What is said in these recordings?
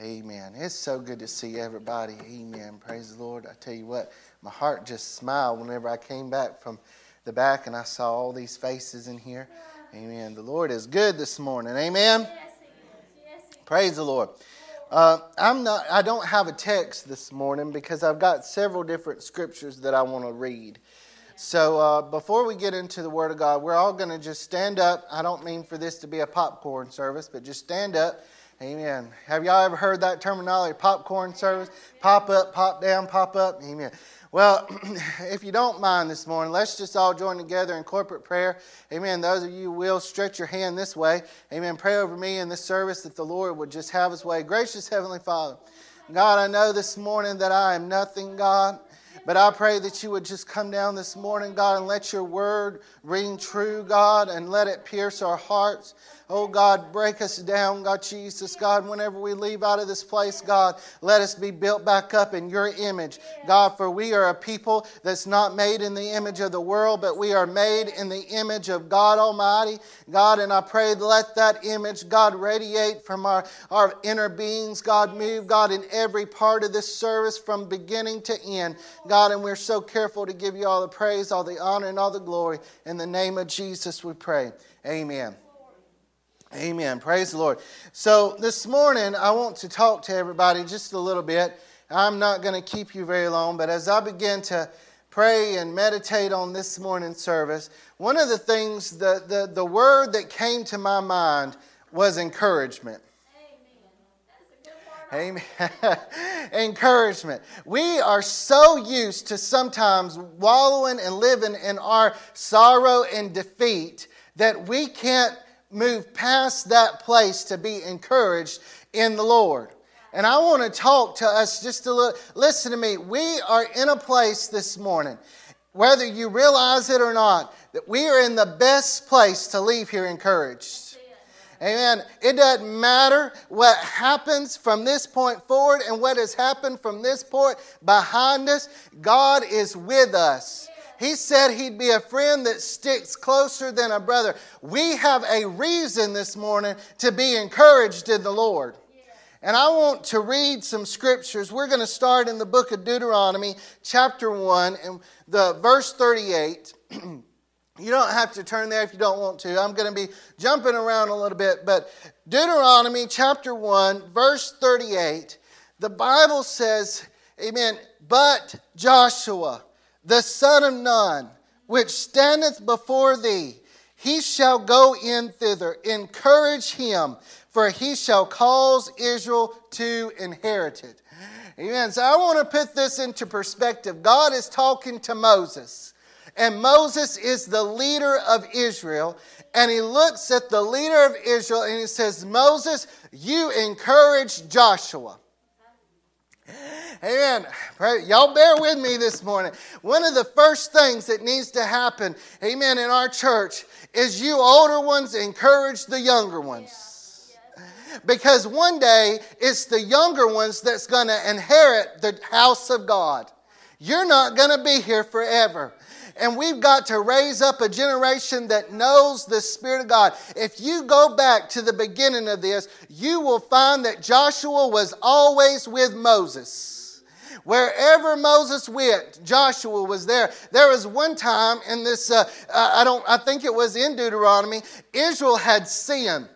Amen. It's so good to see everybody. Amen. Praise the Lord. I tell you what, my heart just smiled whenever I came back from the back and I saw all these faces in here. Amen. The Lord is good this morning. Amen. Praise the Lord. Uh, I'm not. I don't have a text this morning because I've got several different scriptures that I want to read. So uh, before we get into the Word of God, we're all going to just stand up. I don't mean for this to be a popcorn service, but just stand up Amen. Have y'all ever heard that terminology, popcorn service? Pop up, pop down, pop up. Amen. Well, if you don't mind this morning, let's just all join together in corporate prayer. Amen. Those of you will stretch your hand this way. Amen. Pray over me in this service that the Lord would just have his way. Gracious Heavenly Father, God, I know this morning that I am nothing, God. But I pray that you would just come down this morning, God, and let your word ring true, God, and let it pierce our hearts. Oh God, break us down, God Jesus. God, whenever we leave out of this place, God, let us be built back up in your image. God, for we are a people that's not made in the image of the world, but we are made in the image of God Almighty. God, and I pray, let that image, God, radiate from our, our inner beings. God, move, God, in every part of this service from beginning to end. God, and we're so careful to give you all the praise, all the honor, and all the glory. In the name of Jesus, we pray. Amen. Amen. Praise the Lord. So, this morning, I want to talk to everybody just a little bit. I'm not going to keep you very long, but as I begin to pray and meditate on this morning's service, one of the things, the, the, the word that came to my mind was encouragement. Amen. Encouragement. We are so used to sometimes wallowing and living in our sorrow and defeat that we can't move past that place to be encouraged in the Lord. And I want to talk to us just a little. Listen to me. We are in a place this morning, whether you realize it or not, that we are in the best place to leave here encouraged. Amen. It doesn't matter what happens from this point forward and what has happened from this point behind us. God is with us. He said he'd be a friend that sticks closer than a brother. We have a reason this morning to be encouraged in the Lord. And I want to read some scriptures. We're going to start in the book of Deuteronomy, chapter 1, and the verse 38. you don't have to turn there if you don't want to. I'm going to be jumping around a little bit, but Deuteronomy chapter 1, verse 38, the Bible says, Amen, but Joshua, the son of Nun, which standeth before thee, he shall go in thither. Encourage him, for he shall cause Israel to inherit it. Amen. So I want to put this into perspective. God is talking to Moses, and Moses is the leader of Israel. And he looks at the leader of Israel and he says, Moses, you encourage Joshua. Amen. Y'all bear with me this morning. One of the first things that needs to happen, amen, in our church is you older ones encourage the younger ones. Because one day it's the younger ones that's going to inherit the house of God. You're not going to be here forever. And we've got to raise up a generation that knows the Spirit of God. If you go back to the beginning of this, you will find that Joshua was always with Moses. Wherever Moses went, Joshua was there. There was one time in this, uh, I don't, I think it was in Deuteronomy, Israel had sinned.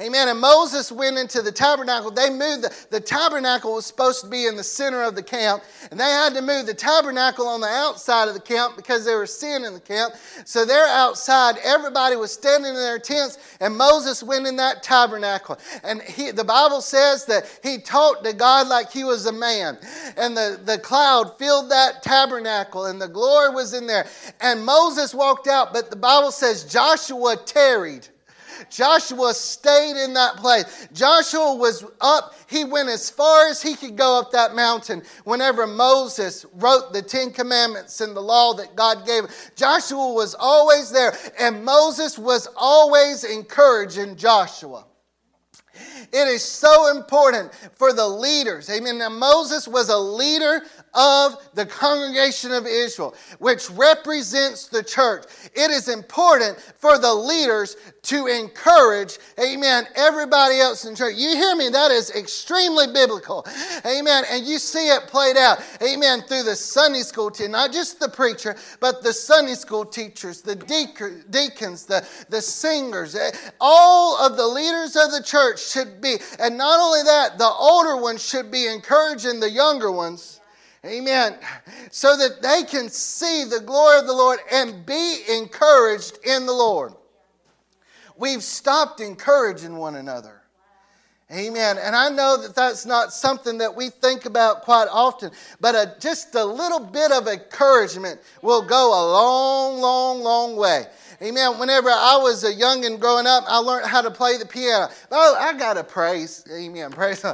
Amen. And Moses went into the tabernacle. They moved, the, the tabernacle was supposed to be in the center of the camp. And they had to move the tabernacle on the outside of the camp because there was sin in the camp. So they're outside. Everybody was standing in their tents. And Moses went in that tabernacle. And he, the Bible says that he talked to God like he was a man. And the, the cloud filled that tabernacle and the glory was in there. And Moses walked out. But the Bible says Joshua tarried. Joshua stayed in that place. Joshua was up, he went as far as he could go up that mountain whenever Moses wrote the Ten Commandments and the law that God gave. Joshua was always there, and Moses was always encouraging Joshua. It is so important for the leaders. Amen. Now, Moses was a leader of the congregation of Israel, which represents the church. It is important for the leaders to encourage, amen, everybody else in church. You hear me? That is extremely biblical. Amen. And you see it played out, amen, through the Sunday school team, not just the preacher, but the Sunday school teachers, the deacons, the, the singers. Eh, all of the leaders of the church should be, and not only that, the older ones should be encouraging the younger ones Amen. So that they can see the glory of the Lord and be encouraged in the Lord. We've stopped encouraging one another. Amen. And I know that that's not something that we think about quite often, but a, just a little bit of encouragement will go a long, long, long way. Amen. Whenever I was a young and growing up, I learned how to play the piano. Oh, I got to praise. Amen. Praise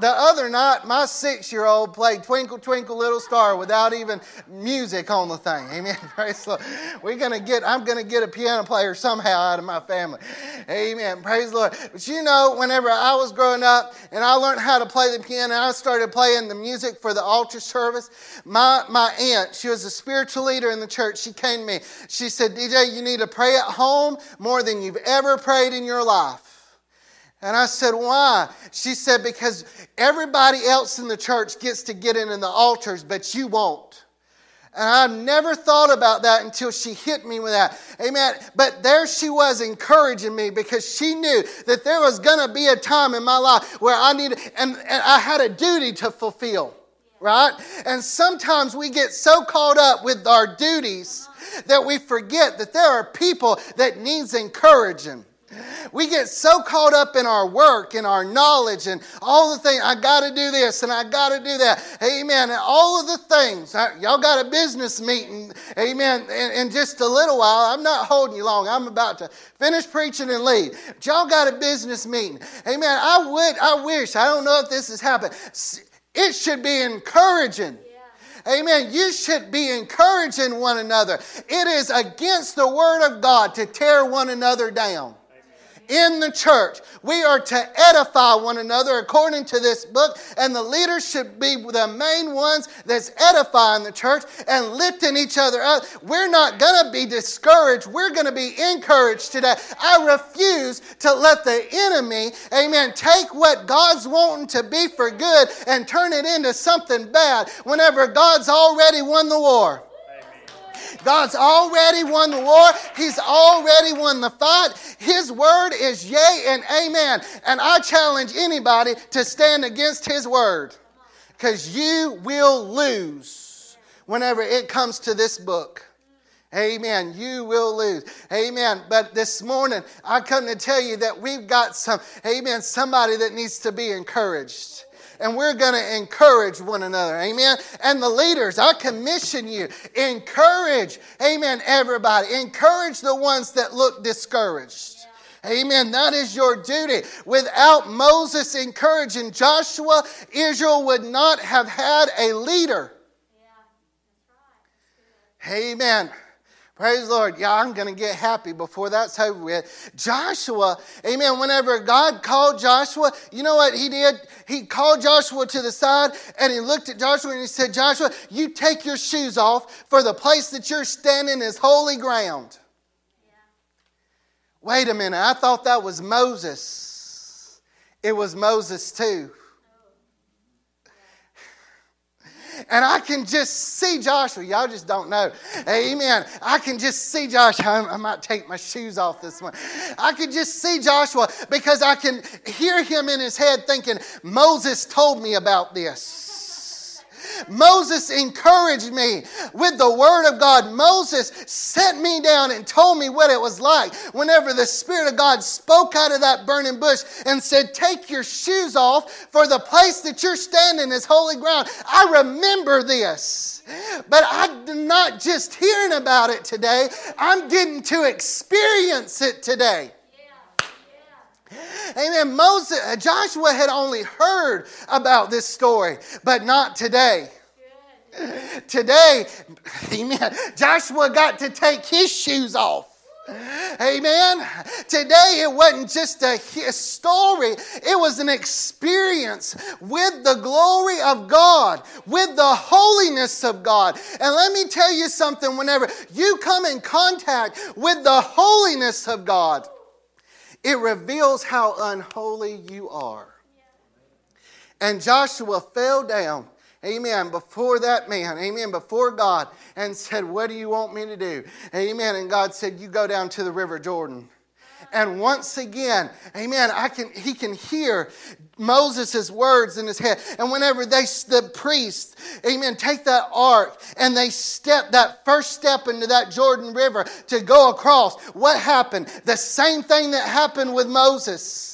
the other night, my six year old played Twinkle, Twinkle, Little Star without even music on the thing. Amen. Praise the Lord. We're going to get, I'm going to get a piano player somehow out of my family. Amen. Praise the Lord. But you know, whenever I was growing up and I learned how to play the piano, I started playing the music for the altar service. My, my aunt, she was a spiritual leader in the church. She came to me. She said, DJ, you you need to pray at home more than you've ever prayed in your life. And I said, Why? She said, Because everybody else in the church gets to get in, in the altars, but you won't. And I never thought about that until she hit me with that. Amen. But there she was encouraging me because she knew that there was going to be a time in my life where I needed, and, and I had a duty to fulfill right? And sometimes we get so caught up with our duties that we forget that there are people that needs encouraging. We get so caught up in our work and our knowledge and all the things. I got to do this and I got to do that. Amen. And all of the things. Y'all got a business meeting. Amen. In, in, just a little while. I'm not holding you long. I'm about to finish preaching and leave. But y'all got a business meeting. Amen. I would, I wish, I don't know if this has happened. It should be encouraging. Amen. You should be encouraging one another. It is against the word of God to tear one another down in the church. We are to edify one another according to this book, and the leaders should be the main ones that's edifying the church and lifting each other up. We're not going to be discouraged. We're going to be encouraged today. I refuse to let the enemy, amen, take what God's wanting to be for good and turn it into something bad whenever God's already won the war. God's already won the war. He's already won the fight. His word is yea and amen. And I challenge anybody to stand against his word because you will lose whenever it comes to this book. Amen. You will lose. Amen. But this morning, I come to tell you that we've got some, amen, somebody that needs to be encouraged and we're going to encourage one another. Amen. And the leaders, I commission you. Encourage, amen, everybody. Encourage the ones that look discouraged. Amen. That is your duty. Without Moses encouraging Joshua, Israel would not have had a leader. Amen. Praise the Lord. Yeah, I'm going to get happy before that's over with. Joshua, amen. Whenever God called Joshua, you know what he did? He called Joshua to the side and he looked at Joshua and he said, Joshua, you take your shoes off, for the place that you're standing is holy ground. Yeah. Wait a minute. I thought that was Moses. It was Moses too. And I can just see Joshua. Y'all just don't know. Amen. I can just see Joshua. I might take my shoes off this one. I can just see Joshua because I can hear him in his head thinking, Moses told me about this. Moses encouraged me with the word of God. Moses set me down and told me what it was like whenever the Spirit of God spoke out of that burning bush and said, Take your shoes off, for the place that you're standing is holy ground. I remember this. But I'm not just hearing about it today, I'm getting to experience it today. Amen. Moses, uh, Joshua had only heard about this story, but not today. Today, amen, Joshua got to take his shoes off. Amen. Today it wasn't just a story, it was an experience with the glory of God, with the holiness of God. And let me tell you something whenever you come in contact with the holiness of God, it reveals how unholy you are. And Joshua fell down Amen. Before that man, amen, before God, and said, What do you want me to do? Amen. And God said, You go down to the River Jordan. And once again, amen, I can, he can hear Moses' words in his head. And whenever they, the priests, amen, take that ark and they step that first step into that Jordan River to go across, what happened? The same thing that happened with Moses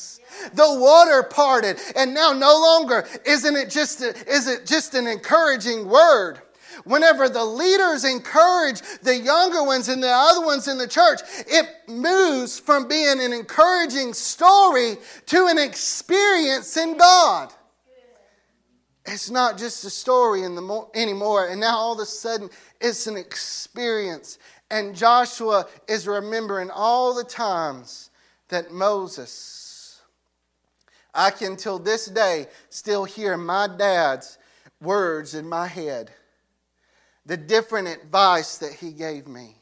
the water parted. And now no longer isn't it just a, is it just an encouraging word? Whenever the leaders encourage the younger ones and the other ones in the church, it moves from being an encouraging story to an experience in God. It's not just a story mo- anymore. And now all of a sudden, it's an experience. And Joshua is remembering all the times that Moses I can till this day still hear my dad's words in my head, the different advice that he gave me.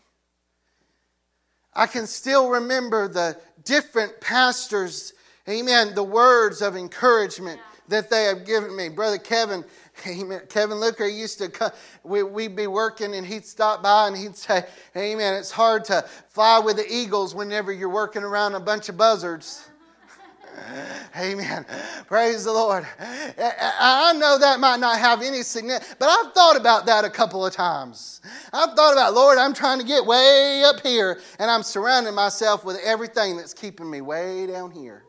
I can still remember the different pastors, amen, the words of encouragement that they have given me. Brother Kevin, amen, Kevin Luker used to come, we, we'd be working and he'd stop by and he'd say, Amen, it's hard to fly with the eagles whenever you're working around a bunch of buzzards. Amen. Praise the Lord. I know that might not have any significance, but I've thought about that a couple of times. I've thought about, Lord, I'm trying to get way up here, and I'm surrounding myself with everything that's keeping me way down here.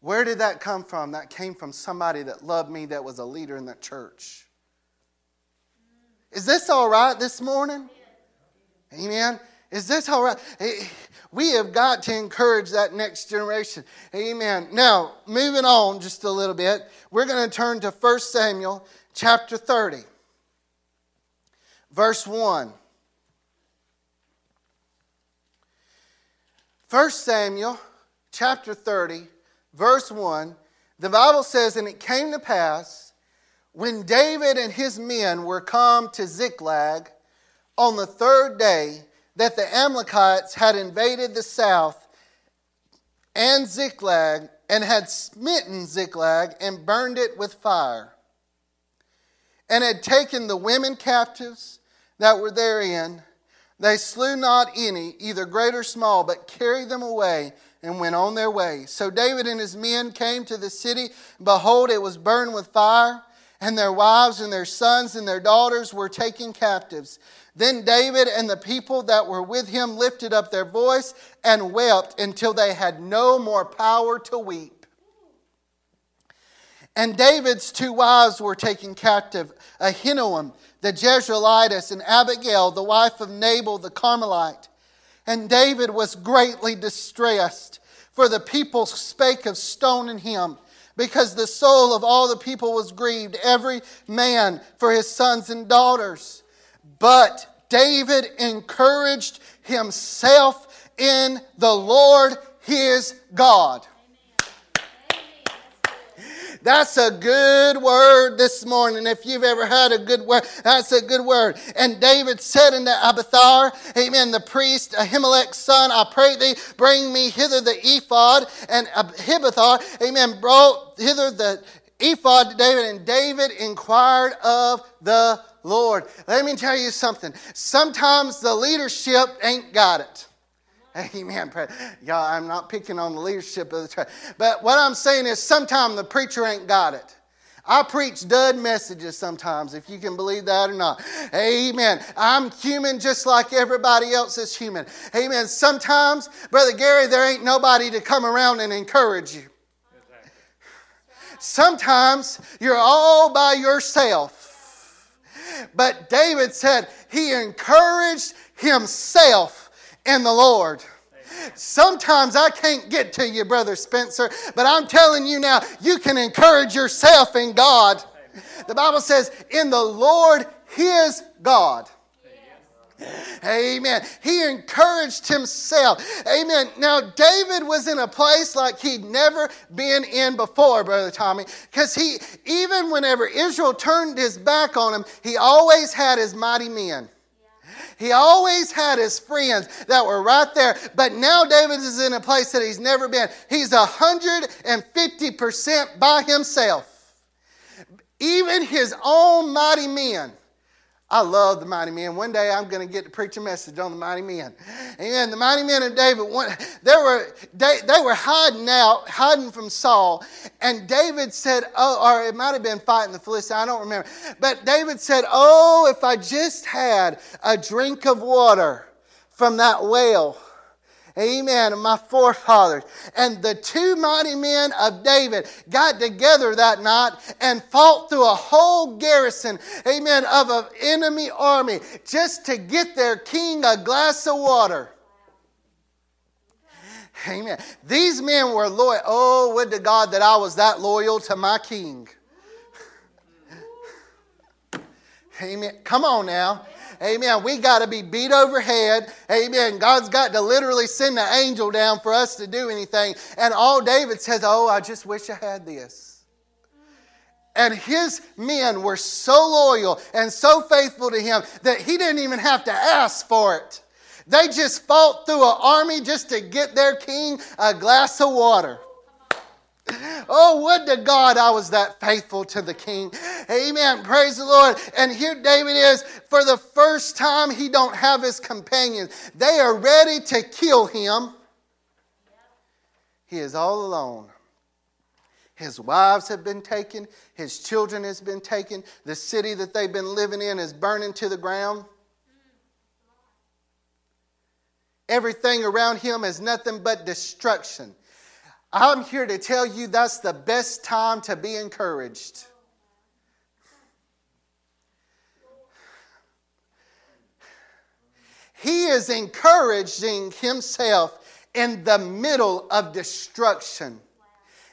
Where did that come from? That came from somebody that loved me, that was a leader in that church. Is this all right this morning? Amen. Is this all right? Eh, we have got to encourage that next generation. Amen. Now, moving on just a little bit, we're going to turn to 1 Samuel chapter 30, verse 1. 1 Samuel chapter 30, verse 1, the Bible says, And it came to pass when David and his men were come to Ziklag on the third day that the Amalekites had invaded the south and Ziklag and had smitten Ziklag and burned it with fire, and had taken the women captives that were therein. They slew not any, either great or small, but carried them away and went on their way. So David and his men came to the city. Behold, it was burned with fire, and their wives and their sons and their daughters were taken captives. Then David and the people that were with him lifted up their voice and wept until they had no more power to weep. And David's two wives were taken captive Ahinoam, the Jezreelitess, and Abigail, the wife of Nabal the Carmelite. And David was greatly distressed, for the people spake of stoning him, because the soul of all the people was grieved, every man for his sons and daughters. But David encouraged himself in the Lord his God. That's a good word this morning. If you've ever had a good word, that's a good word. And David said unto Abiathar, Amen, the priest, Ahimelech's son, I pray thee, bring me hither the ephod. And Abiathar, Amen, brought hither the ephod to David, and David inquired of the Lord. Let me tell you something. Sometimes the leadership ain't got it. Amen. Y'all, I'm not picking on the leadership of the church. But what I'm saying is sometimes the preacher ain't got it. I preach dud messages sometimes, if you can believe that or not. Amen. I'm human just like everybody else is human. Amen. Sometimes, Brother Gary, there ain't nobody to come around and encourage you. Sometimes you're all by yourself. But David said he encouraged himself in the Lord. Sometimes I can't get to you, Brother Spencer, but I'm telling you now, you can encourage yourself in God. The Bible says, in the Lord his God. Amen. He encouraged himself. Amen. Now, David was in a place like he'd never been in before, Brother Tommy, because he, even whenever Israel turned his back on him, he always had his mighty men. He always had his friends that were right there. But now David is in a place that he's never been. He's 150% by himself. Even his own mighty men I love the mighty men. One day I'm going to get to preach a message on the mighty men. And the mighty men of David, they were, they, they were hiding out, hiding from Saul. And David said, oh, or it might have been fighting the Philistines, I don't remember. But David said, oh, if I just had a drink of water from that well Amen. My forefathers. And the two mighty men of David got together that night and fought through a whole garrison, amen, of an enemy army just to get their king a glass of water. Amen. These men were loyal. Oh, would to God that I was that loyal to my king. Amen. Come on now. Amen. We got to be beat overhead. Amen. God's got to literally send the angel down for us to do anything. And all David says, Oh, I just wish I had this. And his men were so loyal and so faithful to him that he didn't even have to ask for it. They just fought through an army just to get their king a glass of water. Oh, would to God I was that faithful to the king. Amen. Praise the Lord. And here David is, for the first time, he don't have his companions. They are ready to kill him. He is all alone. His wives have been taken. His children has been taken. The city that they've been living in is burning to the ground. Everything around him is nothing but destruction. I'm here to tell you that's the best time to be encouraged. He is encouraging himself in the middle of destruction.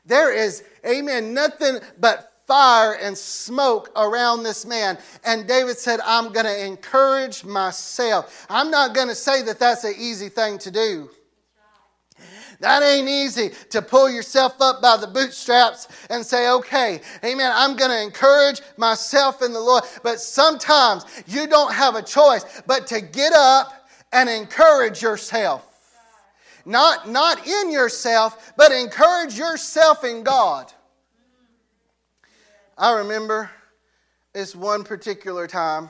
There is, amen, nothing but fire and smoke around this man. And David said, I'm going to encourage myself. I'm not going to say that that's an easy thing to do. That ain't easy to pull yourself up by the bootstraps and say, okay, amen, I'm going to encourage myself in the Lord. But sometimes you don't have a choice but to get up and encourage yourself. Not, not in yourself, but encourage yourself in God. I remember this one particular time.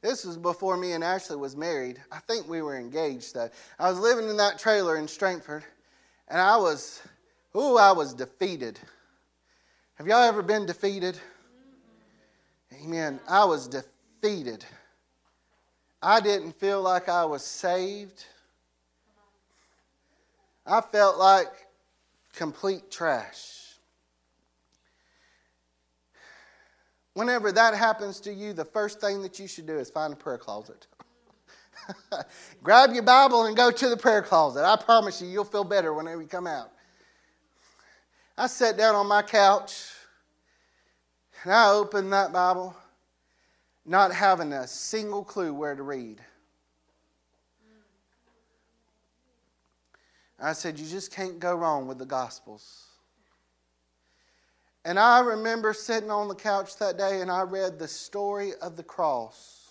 This was before me and Ashley was married. I think we were engaged though. I was living in that trailer in Strangford, and I was, ooh, I was defeated. Have y'all ever been defeated? Amen. I was defeated. I didn't feel like I was saved. I felt like complete trash. Whenever that happens to you, the first thing that you should do is find a prayer closet. Grab your Bible and go to the prayer closet. I promise you, you'll feel better whenever you come out. I sat down on my couch and I opened that Bible, not having a single clue where to read. I said, You just can't go wrong with the Gospels. And I remember sitting on the couch that day and I read the story of the cross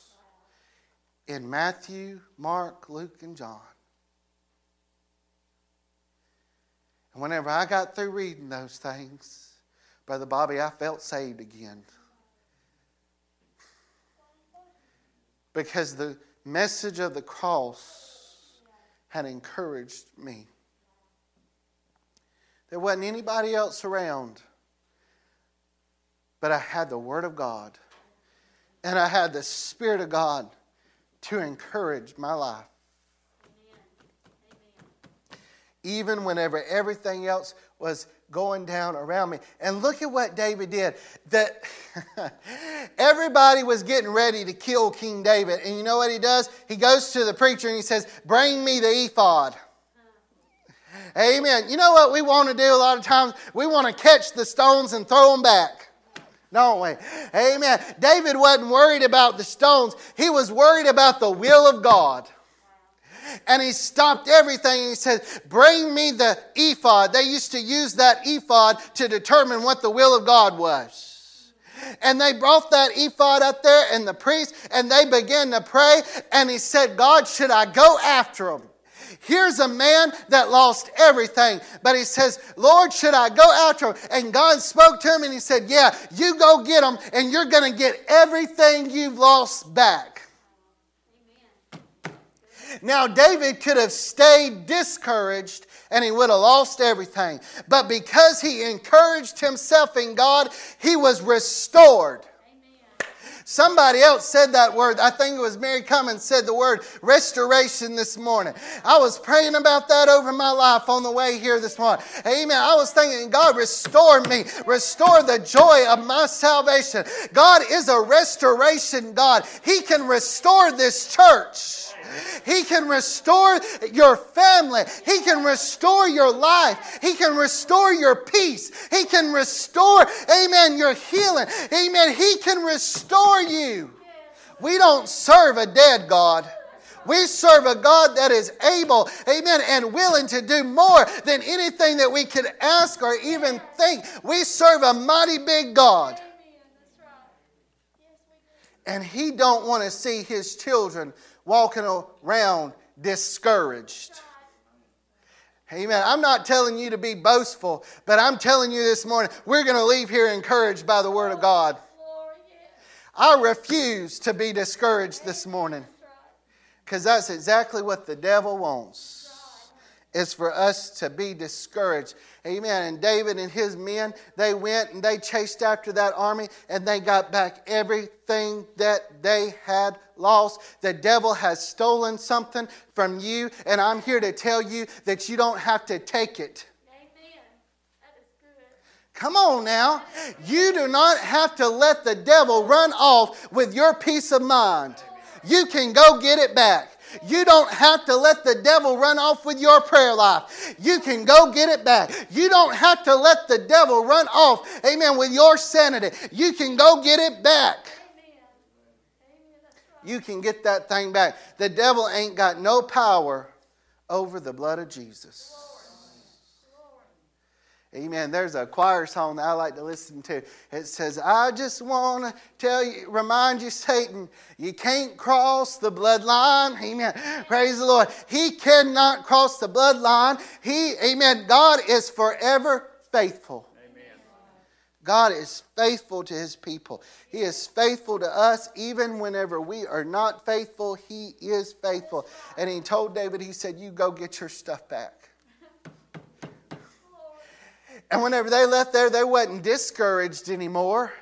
in Matthew, Mark, Luke, and John. And whenever I got through reading those things, Brother Bobby, I felt saved again. Because the message of the cross had encouraged me. There wasn't anybody else around, but I had the Word of God and I had the Spirit of God to encourage my life. Even whenever everything else was going down around me. And look at what David did. That everybody was getting ready to kill King David. And you know what he does? He goes to the preacher and he says, Bring me the ephod. Amen. You know what we want to do a lot of times? We want to catch the stones and throw them back. Don't we? Amen. David wasn't worried about the stones, he was worried about the will of God. And he stopped everything and he said, Bring me the ephod. They used to use that ephod to determine what the will of God was. And they brought that ephod up there, and the priest, and they began to pray. And he said, God, should I go after them? Here's a man that lost everything, but he says, Lord, should I go after him? And God spoke to him and he said, Yeah, you go get him, and you're going to get everything you've lost back. Now, David could have stayed discouraged and he would have lost everything. But because he encouraged himself in God, he was restored. Somebody else said that word. I think it was Mary Cummins said the word restoration this morning. I was praying about that over my life on the way here this morning. Amen. I was thinking, God, restore me. Restore the joy of my salvation. God is a restoration God. He can restore this church. He can restore your family. He can restore your life. He can restore your peace. He can restore, amen, your healing. Amen. He can restore you. We don't serve a dead God. We serve a God that is able, amen, and willing to do more than anything that we could ask or even think. We serve a mighty big God. And he don't want to see his children walking around discouraged. Amen. I'm not telling you to be boastful, but I'm telling you this morning, we're going to leave here encouraged by the Word of God. I refuse to be discouraged this morning because that's exactly what the devil wants is for us to be discouraged. Amen. And David and his men, they went and they chased after that army and they got back everything that they had lost. The devil has stolen something from you, and I'm here to tell you that you don't have to take it. Come on now. You do not have to let the devil run off with your peace of mind. You can go get it back. You don't have to let the devil run off with your prayer life. You can go get it back. You don't have to let the devil run off, amen, with your sanity. You can go get it back. You can get that thing back. The devil ain't got no power over the blood of Jesus. Amen. There's a choir song that I like to listen to. It says, I just want to tell you, remind you, Satan, you can't cross the bloodline. Amen. Praise the Lord. He cannot cross the bloodline. He, amen. God is forever faithful. Amen. God is faithful to his people. He is faithful to us even whenever we are not faithful. He is faithful. And he told David, he said, You go get your stuff back. And whenever they left there, they wasn't discouraged anymore.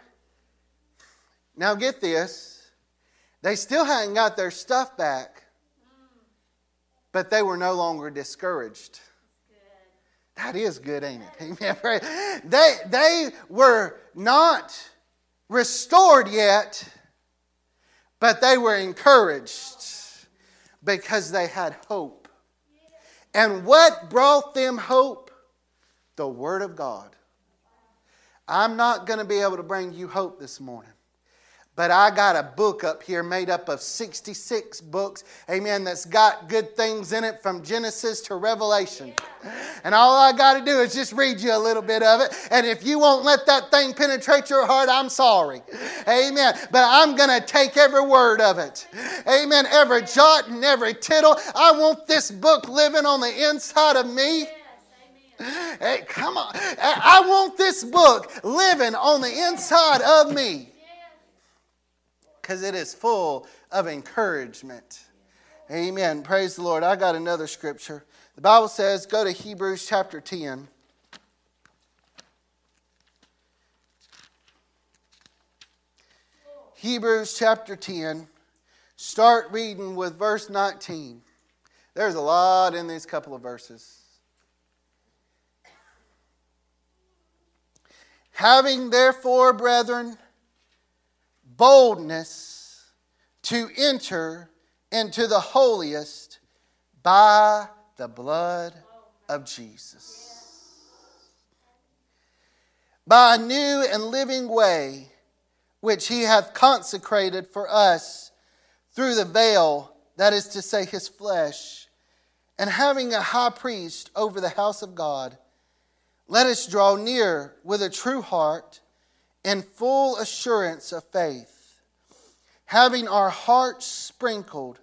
Now get this. They still hadn't got their stuff back, but they were no longer discouraged. That is good, ain't it? Amen. They, they were not restored yet, but they were encouraged because they had hope. And what brought them hope? The Word of God. I'm not going to be able to bring you hope this morning. But I got a book up here made up of 66 books, amen, that's got good things in it from Genesis to Revelation. And all I got to do is just read you a little bit of it. And if you won't let that thing penetrate your heart, I'm sorry. Amen. But I'm going to take every word of it. Amen. Every jot and every tittle. I want this book living on the inside of me. Hey, come on. I want this book living on the inside of me because it is full of encouragement. Amen. Praise the Lord. I got another scripture. The Bible says, go to Hebrews chapter 10. Hebrews chapter 10. Start reading with verse 19. There's a lot in these couple of verses. Having therefore, brethren, boldness to enter into the holiest by the blood of Jesus. By a new and living way, which he hath consecrated for us through the veil, that is to say, his flesh, and having a high priest over the house of God, let us draw near with a true heart and full assurance of faith, having our hearts sprinkled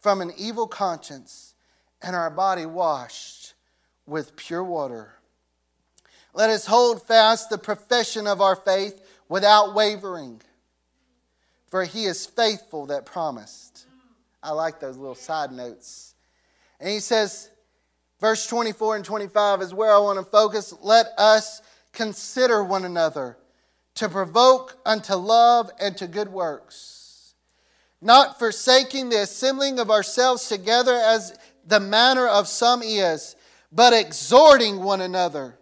from an evil conscience and our body washed with pure water. Let us hold fast the profession of our faith without wavering, for he is faithful that promised. I like those little side notes. And he says, verse 24 and 25 is where I want to focus. Let us consider one another to provoke unto love and to good works, not forsaking the assembling of ourselves together as the manner of some is, but exhorting one another,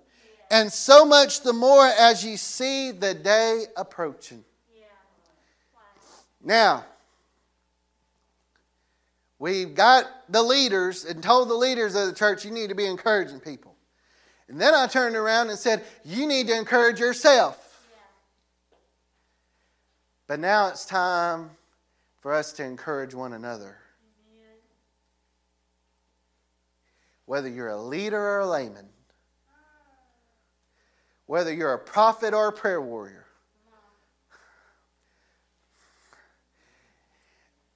and so much the more as ye see the day approaching. Now, we've got the leaders and told the leaders of the church you need to be encouraging people. And then I turned around and said, You need to encourage yourself. But now it's time for us to encourage one another. Whether you're a leader or a layman, whether you're a prophet or a prayer warrior.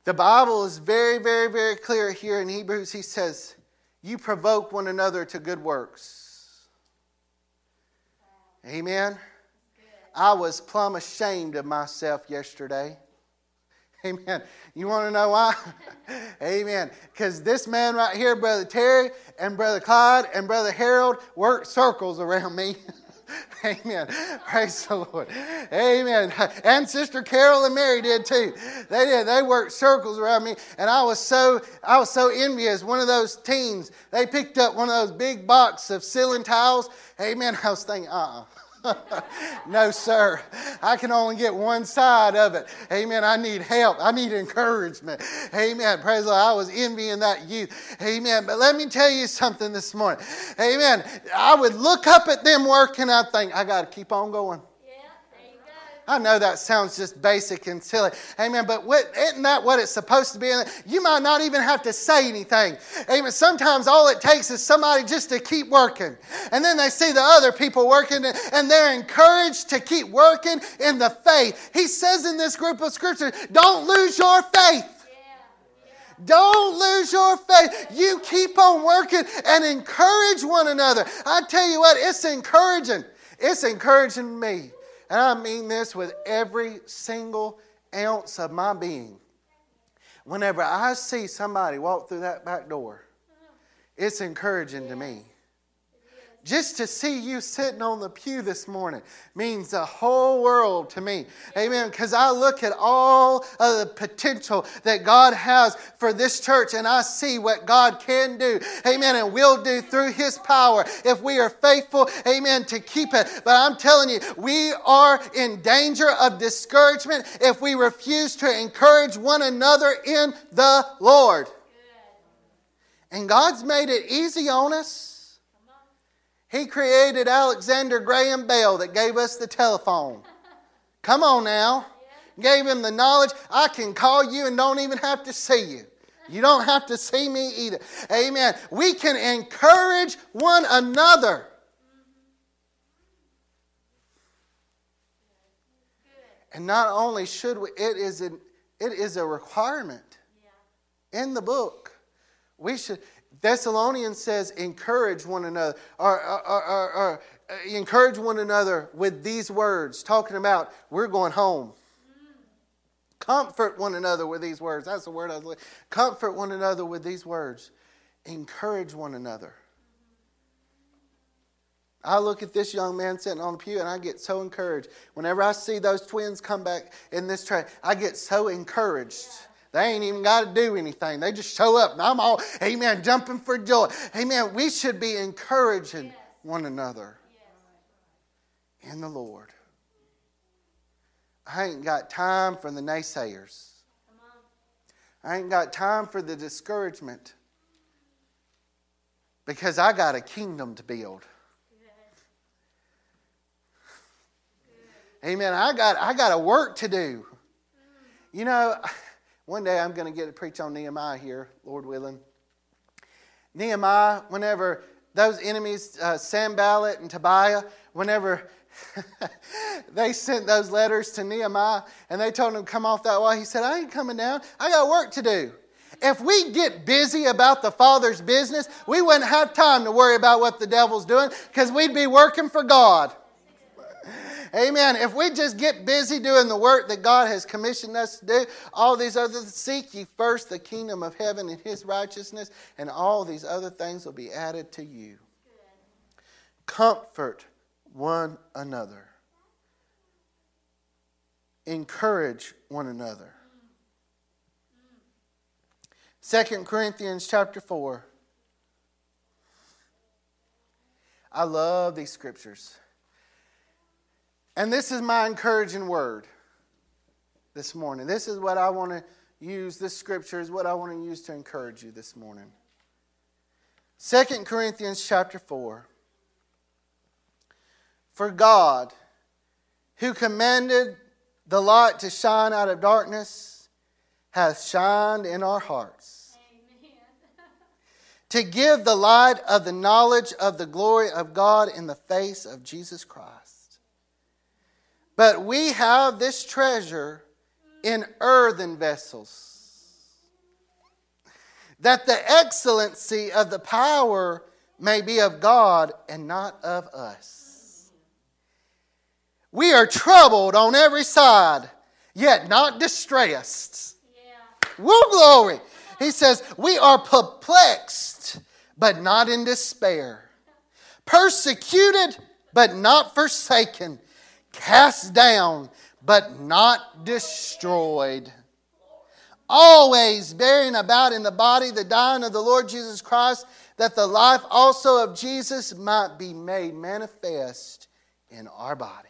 The Bible is very, very, very clear here in Hebrews. He says, You provoke one another to good works. Amen. I was plumb ashamed of myself yesterday. Amen. You want to know why? Amen. Because this man right here, Brother Terry and Brother Clyde and Brother Harold, worked circles around me. Amen. Praise the Lord. Amen. And Sister Carol and Mary did too. They did. They worked circles around me, and I was so I was so envious. One of those teens, they picked up one of those big box of ceiling tiles. Amen. I was thinking, uh-uh. no, sir. I can only get one side of it. Amen. I need help. I need encouragement. Amen. Praise the Lord. I was envying that youth. Amen. But let me tell you something this morning. Amen. I would look up at them working. I think, I got to keep on going. I know that sounds just basic and silly. Amen. But what, isn't that what it's supposed to be? You might not even have to say anything. Amen. Sometimes all it takes is somebody just to keep working. And then they see the other people working and they're encouraged to keep working in the faith. He says in this group of scriptures, don't lose your faith. Don't lose your faith. You keep on working and encourage one another. I tell you what, it's encouraging. It's encouraging me. And I mean this with every single ounce of my being. Whenever I see somebody walk through that back door, it's encouraging to me. Just to see you sitting on the pew this morning means the whole world to me. Amen. Because I look at all of the potential that God has for this church and I see what God can do. Amen. And will do through His power if we are faithful. Amen. To keep it. But I'm telling you, we are in danger of discouragement if we refuse to encourage one another in the Lord. And God's made it easy on us. He created Alexander Graham Bell that gave us the telephone. Come on now. Gave him the knowledge. I can call you and don't even have to see you. You don't have to see me either. Amen. We can encourage one another. And not only should we, it is, an, it is a requirement in the book. We should, Thessalonians says, encourage one another, or, or, or, or, uh, encourage one another with these words, talking about we're going home. Comfort one another with these words. That's the word I was looking. Comfort one another with these words. Encourage one another. I look at this young man sitting on the pew and I get so encouraged. Whenever I see those twins come back in this train, I get so encouraged. They ain't even got to do anything. They just show up and I'm all, amen, jumping for joy. Amen. We should be encouraging yes. one another yes. in the Lord. I ain't got time for the naysayers. I ain't got time for the discouragement because I got a kingdom to build. Amen. I got I got a work to do. You know, one day I'm going to get to preach on Nehemiah here, Lord willing. Nehemiah, whenever those enemies, uh, Sanballat and Tobiah, whenever they sent those letters to Nehemiah and they told him to come off that wall, he said, I ain't coming down. I got work to do. If we get busy about the Father's business, we wouldn't have time to worry about what the devil's doing because we'd be working for God. Amen. If we just get busy doing the work that God has commissioned us to do, all these other seek ye first the kingdom of heaven and his righteousness, and all these other things will be added to you. Comfort one another. Encourage one another. 2 Corinthians chapter 4. I love these scriptures. And this is my encouraging word this morning. This is what I want to use. This scripture is what I want to use to encourage you this morning. 2 Corinthians chapter 4. For God, who commanded the light to shine out of darkness, hath shined in our hearts. to give the light of the knowledge of the glory of God in the face of Jesus Christ. But we have this treasure in earthen vessels, that the excellency of the power may be of God and not of us. We are troubled on every side, yet not distressed. Yeah. Woo, glory. He says, We are perplexed, but not in despair, persecuted, but not forsaken cast down, but not destroyed. Always bearing about in the body the dying of the Lord Jesus Christ, that the life also of Jesus might be made manifest in our body.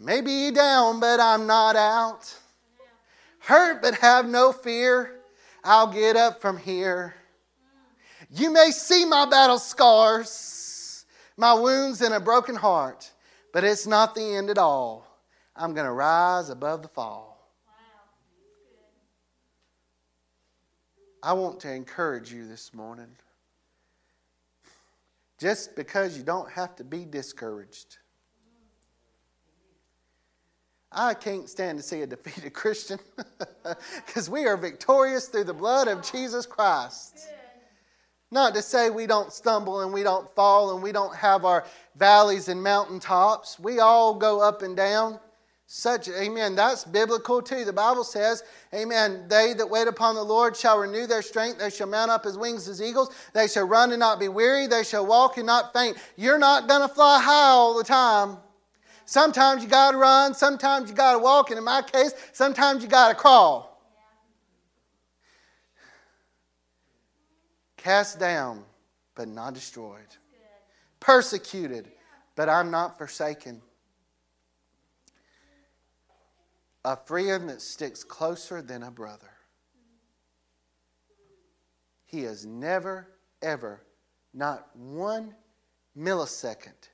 Maybe down, but I'm not out. Hurt, but have no fear. I'll get up from here. You may see my battle scars, my wounds, and a broken heart, but it's not the end at all. I'm going to rise above the fall. I want to encourage you this morning. Just because you don't have to be discouraged. I can't stand to see a defeated Christian because we are victorious through the blood of Jesus Christ. Not to say we don't stumble and we don't fall and we don't have our valleys and mountaintops. We all go up and down. Such, amen. That's biblical too. The Bible says, amen. They that wait upon the Lord shall renew their strength. They shall mount up as wings as eagles. They shall run and not be weary. They shall walk and not faint. You're not going to fly high all the time. Sometimes you got to run. Sometimes you got to walk. And in my case, sometimes you got to crawl. Cast down, but not destroyed, persecuted, but I'm not forsaken. A friend that sticks closer than a brother. He has never, ever, not one millisecond,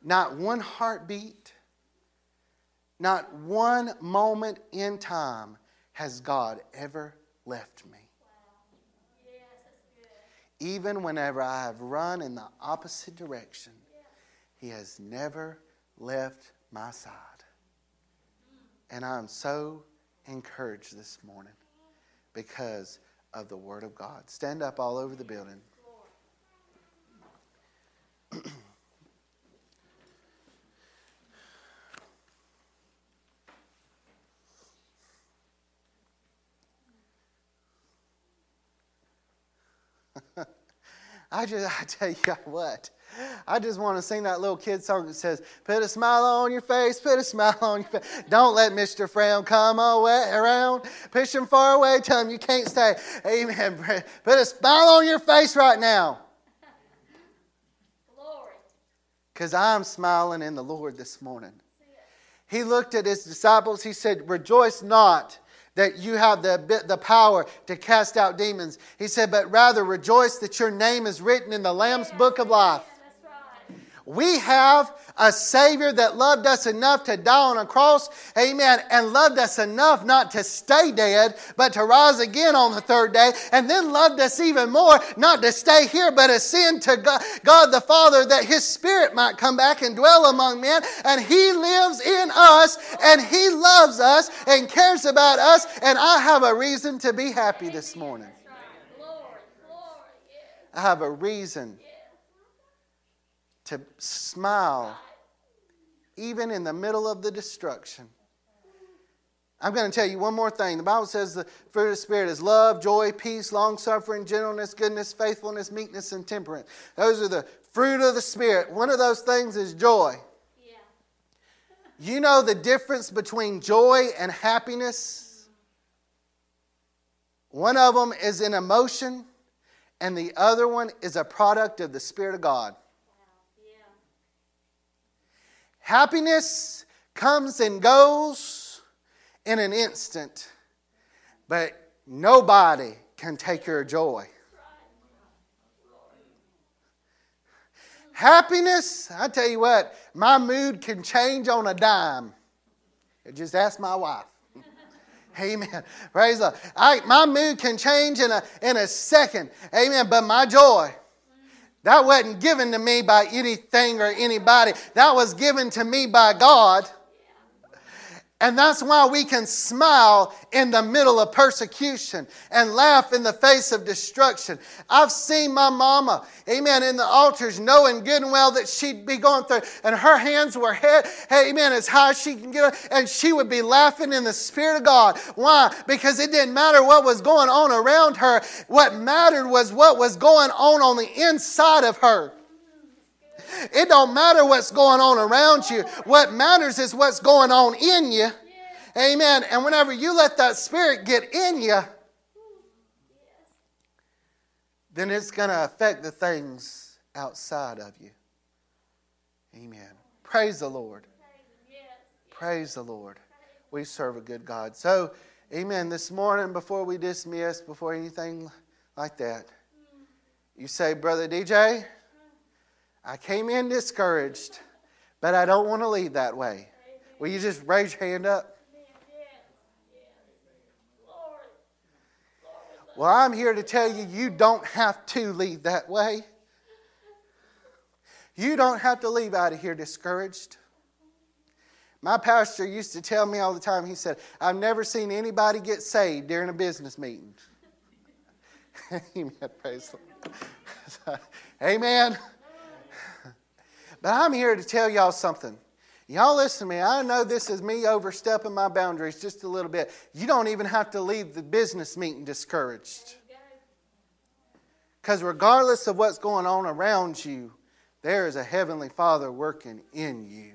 not one heartbeat, not one moment in time has God ever left me even whenever I have run in the opposite direction, He has never left my side. And I'm so encouraged this morning because of the Word of God. Stand up all over the building. I just, I tell you what, I just want to sing that little kid song that says, Put a smile on your face, put a smile on your face. Don't let Mr. Frown come away, around. Push him far away, tell him you can't stay. Amen. Put a smile on your face right now. Because I'm smiling in the Lord this morning. He looked at his disciples, he said, Rejoice not that you have the, the power to cast out demons. He said, But rather rejoice that your name is written in the Lamb's book of life. We have a Savior that loved us enough to die on a cross, amen, and loved us enough not to stay dead, but to rise again on the third day, and then loved us even more not to stay here, but ascend to God, God the Father that His Spirit might come back and dwell among men. And He lives in us, and He loves us and cares about us, and I have a reason to be happy this morning. I have a reason to smile even in the middle of the destruction. I'm going to tell you one more thing. The Bible says the fruit of the Spirit is love, joy, peace, long suffering, gentleness, goodness, faithfulness, meekness, and temperance. Those are the fruit of the Spirit. One of those things is joy. Yeah. You know the difference between joy and happiness? One of them is an emotion, and the other one is a product of the Spirit of God. Happiness comes and goes in an instant, but nobody can take your joy. Happiness, I tell you what, my mood can change on a dime. Just ask my wife. Amen. Praise the Lord. my mood can change in a, in a second. Amen. But my joy, that wasn't given to me by anything or anybody. That was given to me by God. And that's why we can smile in the middle of persecution and laugh in the face of destruction. I've seen my mama, amen, in the altars knowing good and well that she'd be going through, and her hands were head, amen, as high as she can get, and she would be laughing in the Spirit of God. Why? Because it didn't matter what was going on around her. What mattered was what was going on on the inside of her. It don't matter what's going on around you. What matters is what's going on in you. Amen. And whenever you let that spirit get in you, then it's going to affect the things outside of you. Amen. Praise the Lord. Praise the Lord. We serve a good God. So, amen. This morning, before we dismiss, before anything like that, you say, Brother DJ, I came in discouraged, but I don't want to leave that way. Will you just raise your hand up? Well, I'm here to tell you, you don't have to leave that way. You don't have to leave out of here discouraged. My pastor used to tell me all the time, he said, I've never seen anybody get saved during a business meeting. Amen. Praise Amen. But I'm here to tell y'all something. Y'all listen to me. I know this is me overstepping my boundaries just a little bit. You don't even have to leave the business meeting discouraged. Because regardless of what's going on around you, there is a heavenly Father working in you.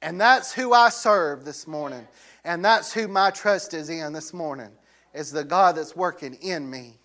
And that's who I serve this morning. And that's who my trust is in this morning. Is the God that's working in me.